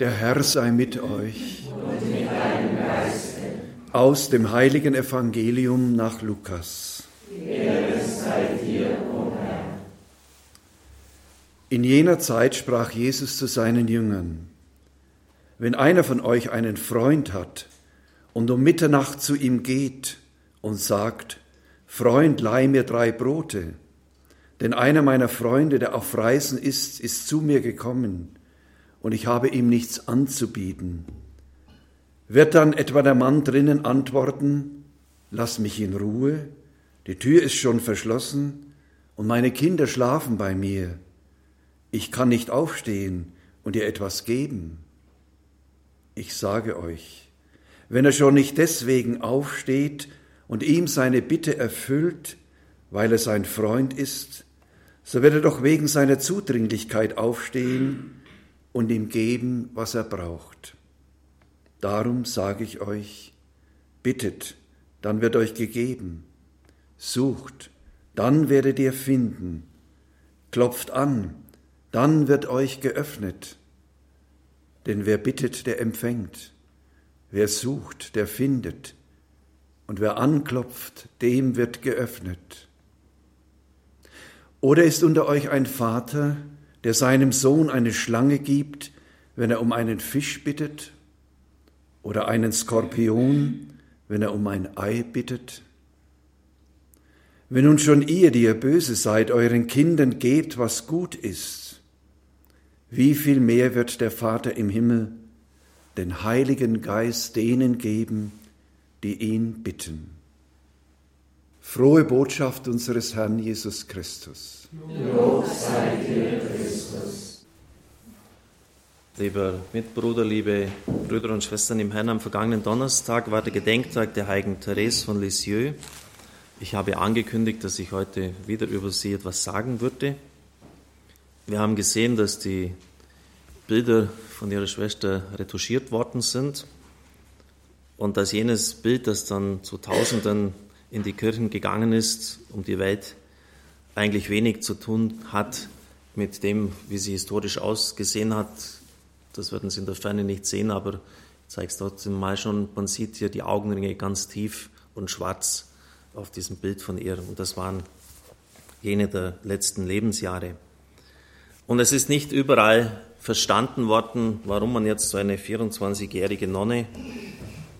Der Herr sei mit euch. Mit. Aus dem heiligen Evangelium nach Lukas. Dir, o Herr. In jener Zeit sprach Jesus zu seinen Jüngern, wenn einer von euch einen Freund hat und um Mitternacht zu ihm geht und sagt, Freund, leih mir drei Brote, denn einer meiner Freunde, der auf Reisen ist, ist zu mir gekommen, und ich habe ihm nichts anzubieten. Wird dann etwa der Mann drinnen antworten, lass mich in Ruhe, die Tür ist schon verschlossen und meine Kinder schlafen bei mir. Ich kann nicht aufstehen und ihr etwas geben. Ich sage euch, wenn er schon nicht deswegen aufsteht und ihm seine Bitte erfüllt, weil er sein Freund ist, so wird er doch wegen seiner Zudringlichkeit aufstehen und ihm geben, was er braucht. Darum sage ich euch, bittet, dann wird euch gegeben, sucht, dann werdet ihr finden, klopft an, dann wird euch geöffnet. Denn wer bittet, der empfängt, wer sucht, der findet, und wer anklopft, dem wird geöffnet. Oder ist unter euch ein Vater, der seinem Sohn eine Schlange gibt, wenn er um einen Fisch bittet, oder einen Skorpion, wenn er um ein Ei bittet? Wenn nun schon ihr, die ihr böse seid, euren Kindern gebt, was gut ist, wie viel mehr wird der Vater im Himmel den Heiligen Geist denen geben, die ihn bitten? Frohe Botschaft unseres Herrn Jesus Christus. Lob sei dir, Christus. Lieber Mitbruder, liebe Brüder und Schwestern im Herrn, am vergangenen Donnerstag war der Gedenktag der heiligen Therese von Lisieux. Ich habe angekündigt, dass ich heute wieder über sie etwas sagen würde. Wir haben gesehen, dass die Bilder von ihrer Schwester retuschiert worden sind und dass jenes Bild, das dann zu Tausenden in die Kirchen gegangen ist, um die Welt eigentlich wenig zu tun hat mit dem, wie sie historisch ausgesehen hat. Das werden Sie in der Ferne nicht sehen, aber ich zeige es trotzdem mal schon. Man sieht hier die Augenringe ganz tief und schwarz auf diesem Bild von ihr. Und das waren jene der letzten Lebensjahre. Und es ist nicht überall verstanden worden, warum man jetzt so eine 24-jährige Nonne,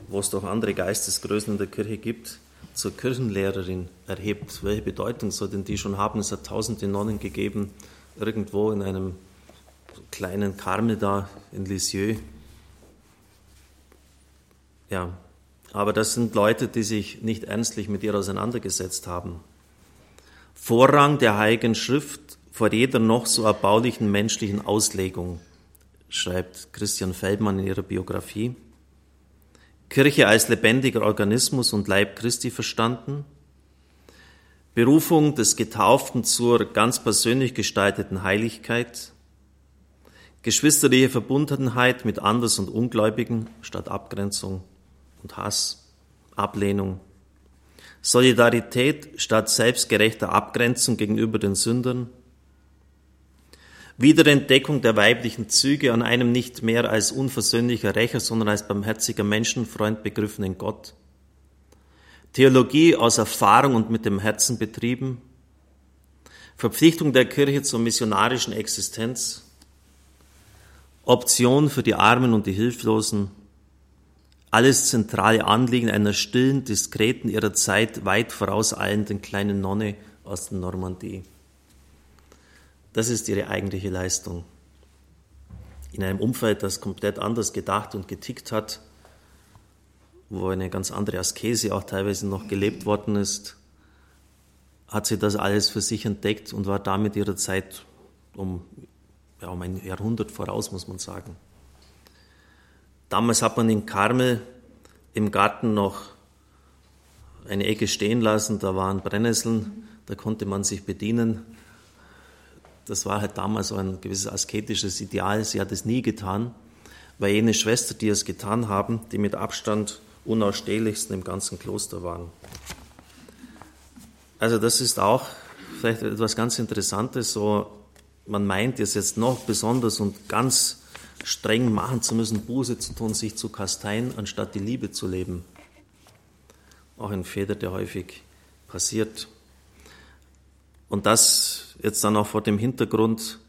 wo es doch andere Geistesgrößen in der Kirche gibt, zur Kirchenlehrerin erhebt. Welche Bedeutung soll denn die schon haben? Es hat tausende Nonnen gegeben, irgendwo in einem kleinen Karmel da in Lisieux. Ja, aber das sind Leute, die sich nicht ernstlich mit ihr auseinandergesetzt haben. Vorrang der Heiligen Schrift vor jeder noch so erbaulichen menschlichen Auslegung, schreibt Christian Feldmann in ihrer Biografie. Kirche als lebendiger Organismus und Leib Christi verstanden, Berufung des Getauften zur ganz persönlich gestalteten Heiligkeit, geschwisterliche Verbundenheit mit Anders- und Ungläubigen statt Abgrenzung und Hass, Ablehnung, Solidarität statt selbstgerechter Abgrenzung gegenüber den Sündern, Wiederentdeckung der weiblichen Züge an einem nicht mehr als unversöhnlicher Rächer, sondern als barmherziger Menschenfreund begriffenen Gott. Theologie aus Erfahrung und mit dem Herzen betrieben. Verpflichtung der Kirche zur missionarischen Existenz. Option für die Armen und die Hilflosen. Alles zentrale Anliegen einer stillen, diskreten, ihrer Zeit weit vorauseilenden kleinen Nonne aus der Normandie. Das ist ihre eigentliche Leistung. In einem Umfeld, das komplett anders gedacht und getickt hat, wo eine ganz andere Askese auch teilweise noch gelebt worden ist, hat sie das alles für sich entdeckt und war damit ihrer Zeit um, ja, um ein Jahrhundert voraus, muss man sagen. Damals hat man in Karmel im Garten noch eine Ecke stehen lassen, da waren Brennnesseln, da konnte man sich bedienen das war halt damals so ein gewisses asketisches Ideal. Sie hat es nie getan, weil jene Schwester, die es getan haben, die mit Abstand unausstehlichsten im ganzen Kloster waren. Also das ist auch vielleicht etwas ganz Interessantes. So, man meint es jetzt noch besonders und ganz streng machen zu müssen, Buße zu tun, sich zu kasteien, anstatt die Liebe zu leben. Auch ein Fehler, der häufig passiert. Und das jetzt dann auch vor dem Hintergrund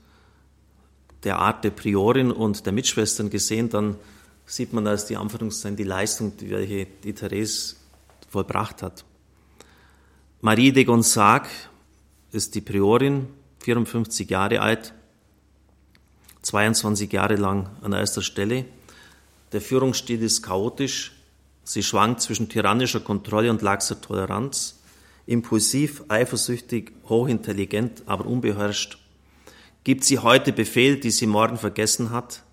der Art der Priorin und der Mitschwestern gesehen, dann sieht man als die Anführungszeichen die Leistung, welche die Therese vollbracht hat. Marie de Gonzague ist die Priorin, 54 Jahre alt, 22 Jahre lang an erster Stelle. Der Führungsstil ist chaotisch. Sie schwankt zwischen tyrannischer Kontrolle und laxer Toleranz, impulsiv, eifersüchtig, hochintelligent, aber unbeherrscht. Gibt sie heute Befehl, die sie morgen vergessen hat?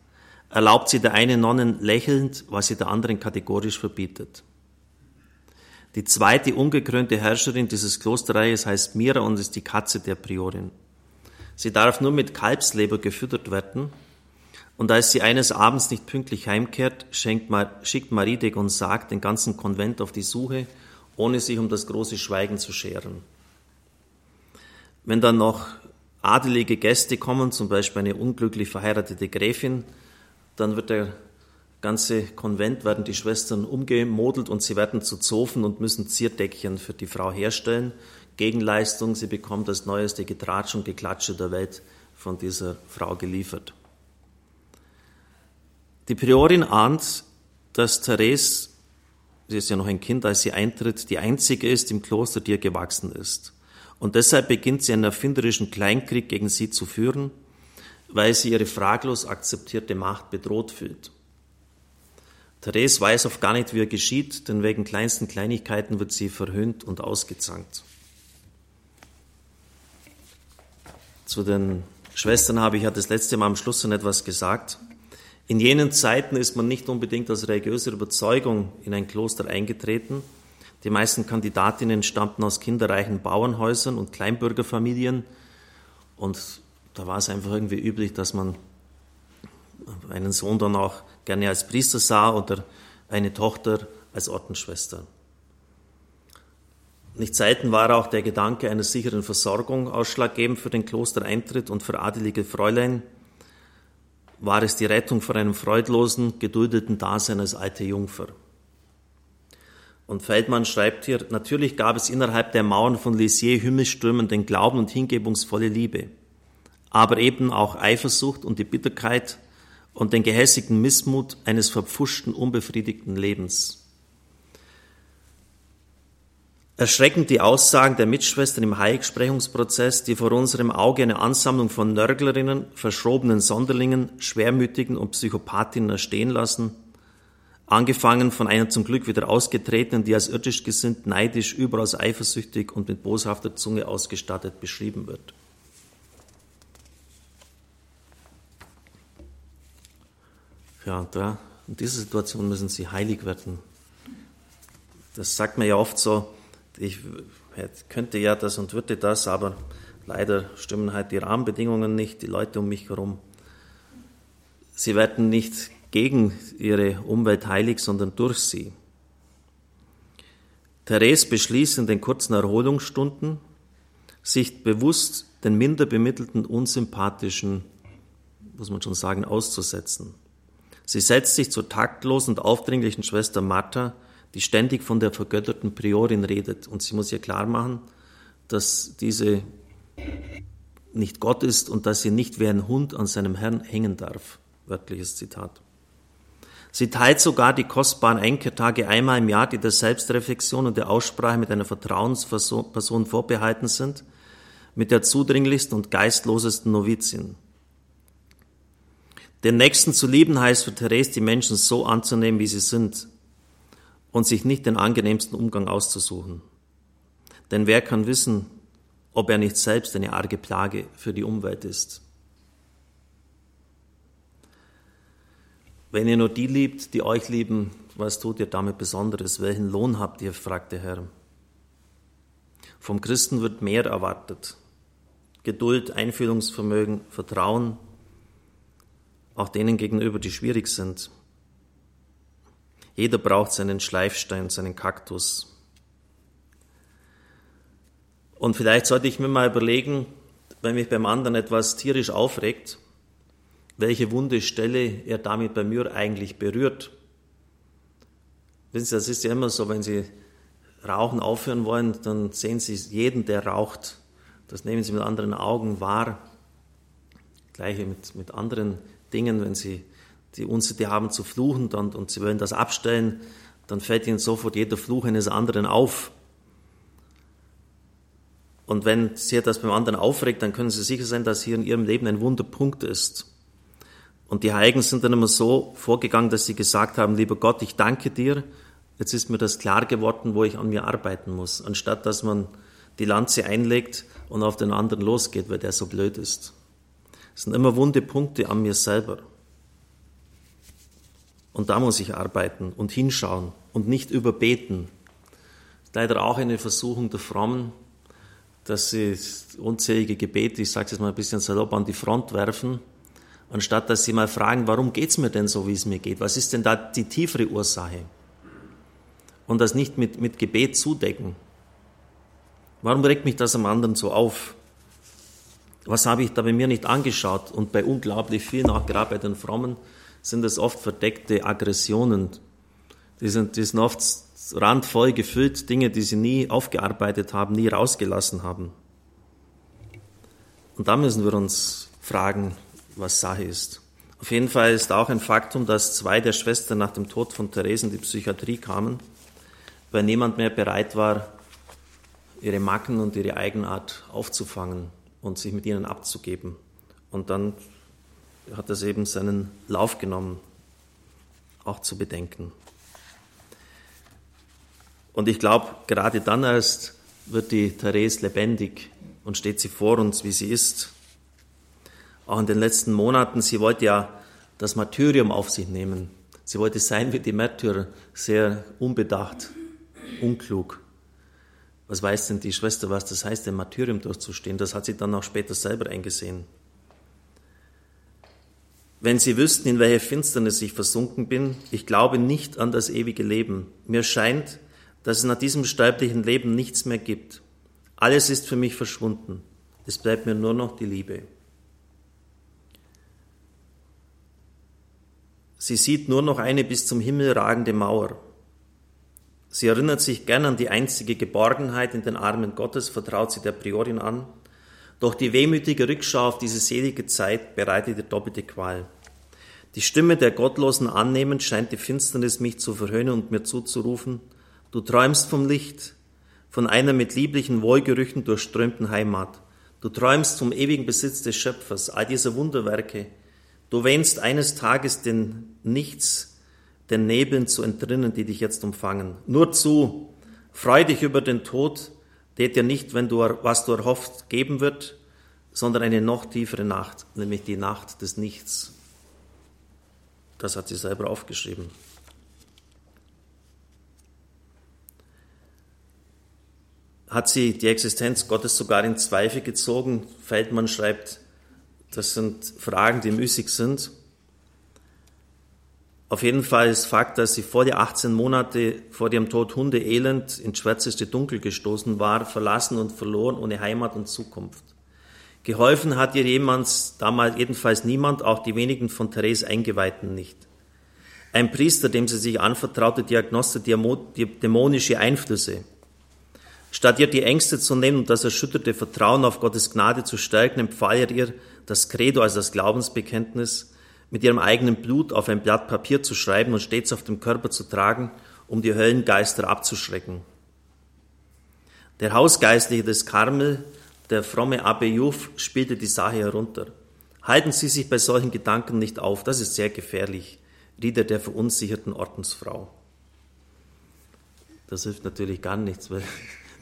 Erlaubt sie der einen Nonnen lächelnd, was sie der anderen kategorisch verbietet? Die zweite ungekrönte Herrscherin dieses Klosterreiches heißt Mira und ist die Katze der Priorin. Sie darf nur mit Kalbsleber gefüttert werden. Und als sie eines Abends nicht pünktlich heimkehrt, schickt Marie de Gonzague den ganzen Konvent auf die Suche, ohne sich um das große Schweigen zu scheren. Wenn dann noch adelige Gäste kommen, zum Beispiel eine unglücklich verheiratete Gräfin, dann wird der ganze Konvent, werden die Schwestern umgemodelt und sie werden zu Zofen und müssen Zierdeckchen für die Frau herstellen. Gegenleistung, sie bekommt das neueste Getratsch und Geklatsche der Welt von dieser Frau geliefert. Die Priorin ahnt, dass Therese, sie ist ja noch ein Kind, als sie eintritt, die einzige ist im Kloster, die ihr gewachsen ist. Und deshalb beginnt sie einen erfinderischen Kleinkrieg gegen sie zu führen, weil sie ihre fraglos akzeptierte Macht bedroht fühlt. Therese weiß oft gar nicht, wie er geschieht, denn wegen kleinsten Kleinigkeiten wird sie verhöhnt und ausgezankt. Zu den Schwestern habe ich ja das letzte Mal am Schluss schon etwas gesagt. In jenen Zeiten ist man nicht unbedingt aus religiöser Überzeugung in ein Kloster eingetreten. Die meisten Kandidatinnen stammten aus kinderreichen Bauernhäusern und Kleinbürgerfamilien. Und da war es einfach irgendwie üblich, dass man einen Sohn dann auch gerne als Priester sah oder eine Tochter als Ordensschwester. Nicht selten war auch der Gedanke einer sicheren Versorgung ausschlaggebend für den Klostereintritt und für adelige Fräulein war es die Rettung vor einem freudlosen, geduldeten Dasein als alte Jungfer. Und Feldmann schreibt hier, natürlich gab es innerhalb der Mauern von Lisieux himmelstürmenden Glauben und hingebungsvolle Liebe, aber eben auch Eifersucht und die Bitterkeit und den gehässigen Missmut eines verpfuschten, unbefriedigten Lebens. Erschreckend die Aussagen der Mitschwestern im Heiligsprechungsprozess, die vor unserem Auge eine Ansammlung von Nörglerinnen, verschrobenen Sonderlingen, Schwermütigen und Psychopathinnen erstehen lassen, angefangen von einer zum Glück wieder ausgetretenen, die als irdisch gesinnt, neidisch, überaus eifersüchtig und mit boshafter Zunge ausgestattet beschrieben wird. Ja, da, in dieser Situation müssen sie heilig werden. Das sagt man ja oft so, ich könnte ja das und würde das, aber leider stimmen halt die Rahmenbedingungen nicht, die Leute um mich herum. Sie werden nicht gegen ihre Umwelt heilig, sondern durch sie. Therese beschließt in den kurzen Erholungsstunden, sich bewusst den minder bemittelten, unsympathischen, muss man schon sagen, auszusetzen. Sie setzt sich zur taktlosen und aufdringlichen Schwester Martha die ständig von der vergötterten Priorin redet. Und sie muss ihr klar machen, dass diese nicht Gott ist und dass sie nicht wie ein Hund an seinem Herrn hängen darf. Wörtliches Zitat. Sie teilt sogar die kostbaren Einkehrtage einmal im Jahr, die der Selbstreflexion und der Aussprache mit einer Vertrauensperson vorbehalten sind, mit der zudringlichsten und geistlosesten Novizien. Den Nächsten zu lieben heißt für Therese, die Menschen so anzunehmen, wie sie sind, und sich nicht den angenehmsten Umgang auszusuchen. Denn wer kann wissen, ob er nicht selbst eine arge Plage für die Umwelt ist? Wenn ihr nur die liebt, die euch lieben, was tut ihr damit Besonderes? Welchen Lohn habt ihr? fragt der Herr. Vom Christen wird mehr erwartet. Geduld, Einfühlungsvermögen, Vertrauen, auch denen gegenüber, die schwierig sind. Jeder braucht seinen Schleifstein, seinen Kaktus. Und vielleicht sollte ich mir mal überlegen, wenn mich beim anderen etwas tierisch aufregt, welche wunde Stelle er damit bei mir eigentlich berührt. Wissen Sie, das ist ja immer so, wenn Sie Rauchen aufhören wollen, dann sehen Sie jeden, der raucht. Das nehmen Sie mit anderen Augen wahr. Gleiche mit, mit anderen Dingen, wenn Sie die Unsitte haben zu fluchen und, und Sie wollen das abstellen, dann fällt Ihnen sofort jeder Fluch eines anderen auf. Und wenn Sie das beim anderen aufregt, dann können Sie sicher sein, dass hier in Ihrem Leben ein Wunderpunkt ist. Und die Heiligen sind dann immer so vorgegangen, dass sie gesagt haben, lieber Gott, ich danke dir, jetzt ist mir das klar geworden, wo ich an mir arbeiten muss, anstatt dass man die Lanze einlegt und auf den anderen losgeht, weil der so blöd ist. Es sind immer wunde Punkte an mir selber. Und da muss ich arbeiten und hinschauen und nicht überbeten. Leider auch eine Versuchung der Frommen, dass sie unzählige Gebete, ich sage es jetzt mal ein bisschen salopp, an die Front werfen, anstatt dass sie mal fragen, warum geht es mir denn so, wie es mir geht? Was ist denn da die tiefere Ursache? Und das nicht mit, mit Gebet zudecken. Warum regt mich das am anderen so auf? Was habe ich da bei mir nicht angeschaut? Und bei unglaublich vielen, auch gerade bei den Frommen, sind es oft verdeckte Aggressionen. Die sind, die sind oft randvoll gefüllt, Dinge, die sie nie aufgearbeitet haben, nie rausgelassen haben. Und da müssen wir uns fragen, was Sache ist. Auf jeden Fall ist auch ein Faktum, dass zwei der Schwestern nach dem Tod von Therese in die Psychiatrie kamen, weil niemand mehr bereit war, ihre Macken und ihre Eigenart aufzufangen und sich mit ihnen abzugeben. Und dann hat das eben seinen Lauf genommen, auch zu bedenken. Und ich glaube, gerade dann erst wird die Therese lebendig und steht sie vor uns, wie sie ist. Auch in den letzten Monaten, sie wollte ja das Martyrium auf sich nehmen. Sie wollte sein wie die Märtyrer, sehr unbedacht, unklug. Was weiß denn die Schwester, was das heißt, ein Martyrium durchzustehen? Das hat sie dann auch später selber eingesehen. Wenn Sie wüssten, in welche Finsternis ich versunken bin, ich glaube nicht an das ewige Leben. Mir scheint, dass es nach diesem sterblichen Leben nichts mehr gibt. Alles ist für mich verschwunden. Es bleibt mir nur noch die Liebe. Sie sieht nur noch eine bis zum Himmel ragende Mauer. Sie erinnert sich gern an die einzige Geborgenheit in den Armen Gottes, vertraut sie der Priorin an. Doch die wehmütige Rückschau auf diese selige Zeit bereitet ihr doppelte Qual. Die Stimme der Gottlosen annehmend scheint die Finsternis mich zu verhöhnen und mir zuzurufen, Du träumst vom Licht, von einer mit lieblichen Wohlgerüchen durchströmten Heimat. Du träumst vom ewigen Besitz des Schöpfers, all dieser Wunderwerke. Du wähnst eines Tages den Nichts, den Nebeln zu entrinnen, die dich jetzt umfangen. Nur zu, freu dich über den Tod, der dir nicht, wenn du, was du erhofft, geben wird, sondern eine noch tiefere Nacht, nämlich die Nacht des Nichts. Das hat sie selber aufgeschrieben. hat sie die Existenz Gottes sogar in Zweifel gezogen. Feldmann schreibt, das sind Fragen, die müßig sind. Auf jeden Fall ist Fakt, dass sie vor die 18 Monate vor ihrem Tod hundeelend ins schwärzeste Dunkel gestoßen war, verlassen und verloren, ohne Heimat und Zukunft. Geholfen hat ihr jemand, damals jedenfalls niemand, auch die wenigen von Therese Eingeweihten nicht. Ein Priester, dem sie sich anvertraute, diagnostizierte dämonische Einflüsse. Statt ihr die Ängste zu nehmen und das erschütterte Vertrauen auf Gottes Gnade zu stärken, empfahl er ihr, das Credo, also das Glaubensbekenntnis, mit ihrem eigenen Blut auf ein Blatt Papier zu schreiben und stets auf dem Körper zu tragen, um die Höllengeister abzuschrecken. Der Hausgeistliche des Karmel, der fromme Abbe Juf, spielte die Sache herunter. Halten Sie sich bei solchen Gedanken nicht auf, das ist sehr gefährlich, riet er der verunsicherten Ordensfrau. Das hilft natürlich gar nichts, weil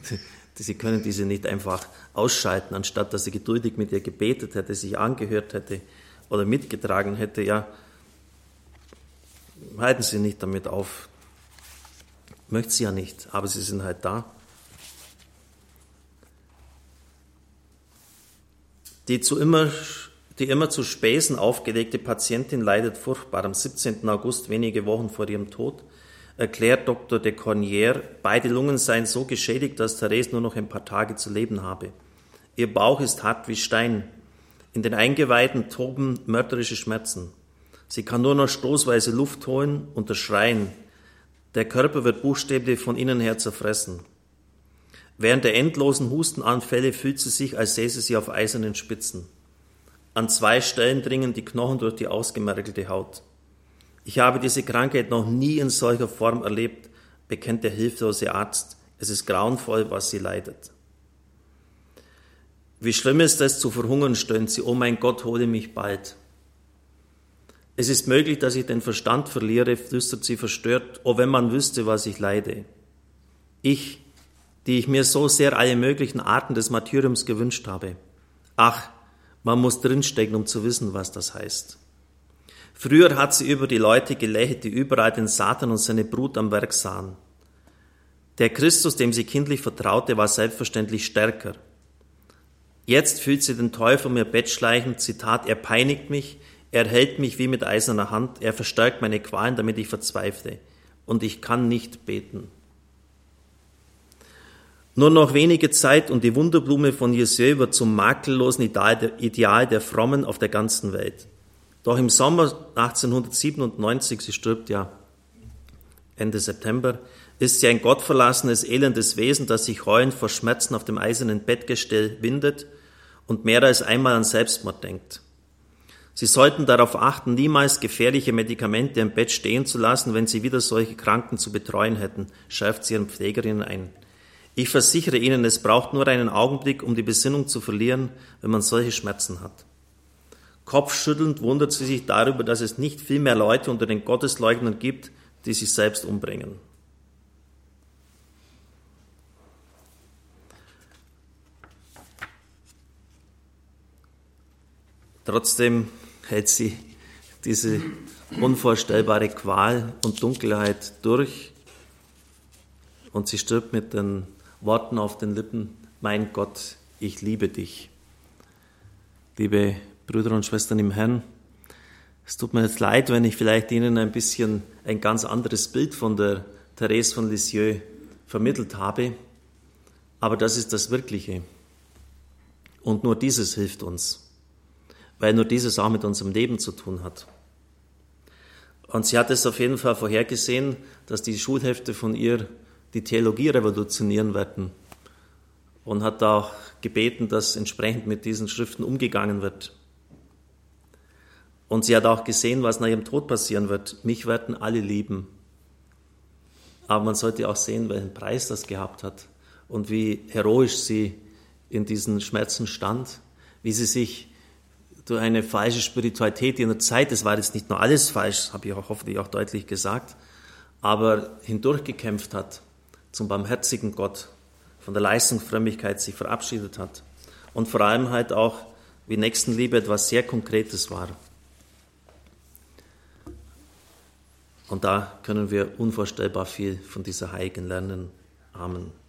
Sie können diese nicht einfach ausschalten, anstatt dass sie geduldig mit ihr gebetet hätte, sich angehört hätte oder mitgetragen hätte. Ja, halten Sie nicht damit auf. Möchte sie ja nicht, aber sie sind halt da. Die, zu immer, die immer zu Späßen aufgelegte Patientin leidet furchtbar. Am 17. August, wenige Wochen vor ihrem Tod, erklärt Dr. de Cornier, beide Lungen seien so geschädigt, dass Therese nur noch ein paar Tage zu leben habe. Ihr Bauch ist hart wie Stein. In den Eingeweiden toben mörderische Schmerzen. Sie kann nur noch stoßweise Luft holen und das Schreien. Der Körper wird buchstäblich von innen her zerfressen. Während der endlosen Hustenanfälle fühlt sie sich, als säße sie auf eisernen Spitzen. An zwei Stellen dringen die Knochen durch die ausgemergelte Haut. Ich habe diese Krankheit noch nie in solcher Form erlebt, bekennt der hilflose Arzt. Es ist grauenvoll, was sie leidet. Wie schlimm ist es zu verhungern, stöhnt sie, oh mein Gott, hole mich bald. Es ist möglich, dass ich den Verstand verliere, flüstert sie verstört, oh wenn man wüsste, was ich leide. Ich, die ich mir so sehr alle möglichen Arten des Martyriums gewünscht habe. Ach, man muss drinstecken, um zu wissen, was das heißt. Früher hat sie über die Leute gelächelt, die überall den Satan und seine Brut am Werk sahen. Der Christus, dem sie kindlich vertraute, war selbstverständlich stärker. Jetzt fühlt sie den Teufel um ihr Bett schleichen, Zitat, er peinigt mich, er hält mich wie mit eiserner Hand, er verstärkt meine Qualen, damit ich verzweifle, und ich kann nicht beten. Nur noch wenige Zeit und die Wunderblume von Jesu wird zum makellosen Ideal der Frommen auf der ganzen Welt. Doch im Sommer 1897, sie stirbt ja Ende September, ist sie ein gottverlassenes, elendes Wesen, das sich heulend vor Schmerzen auf dem eisernen Bettgestell windet und mehr als einmal an Selbstmord denkt. Sie sollten darauf achten, niemals gefährliche Medikamente im Bett stehen zu lassen, wenn Sie wieder solche Kranken zu betreuen hätten, schärft sie ihren Pflegerinnen ein. Ich versichere Ihnen, es braucht nur einen Augenblick, um die Besinnung zu verlieren, wenn man solche Schmerzen hat. Kopfschüttelnd wundert sie sich darüber, dass es nicht viel mehr Leute unter den Gottesleugnern gibt, die sich selbst umbringen. Trotzdem hält sie diese unvorstellbare Qual und Dunkelheit durch und sie stirbt mit den Worten auf den Lippen, mein Gott, ich liebe dich. Liebe Brüder und Schwestern im Herrn, es tut mir jetzt leid, wenn ich vielleicht Ihnen ein bisschen ein ganz anderes Bild von der Therese von Lisieux vermittelt habe, aber das ist das Wirkliche. Und nur dieses hilft uns, weil nur dieses auch mit unserem Leben zu tun hat. Und sie hat es auf jeden Fall vorhergesehen, dass die Schulhefte von ihr die Theologie revolutionieren werden und hat auch gebeten, dass entsprechend mit diesen Schriften umgegangen wird. Und sie hat auch gesehen, was nach ihrem Tod passieren wird. Mich werden alle lieben. Aber man sollte auch sehen, welchen Preis das gehabt hat und wie heroisch sie in diesen Schmerzen stand, wie sie sich durch eine falsche Spiritualität in der Zeit, das war jetzt nicht nur alles falsch, habe ich auch hoffentlich auch deutlich gesagt, aber hindurchgekämpft hat zum barmherzigen Gott, von der Leistungsfrömmigkeit sich verabschiedet hat und vor allem halt auch, wie Nächstenliebe etwas sehr Konkretes war. Und da können wir unvorstellbar viel von dieser Heiligen lernen. Amen.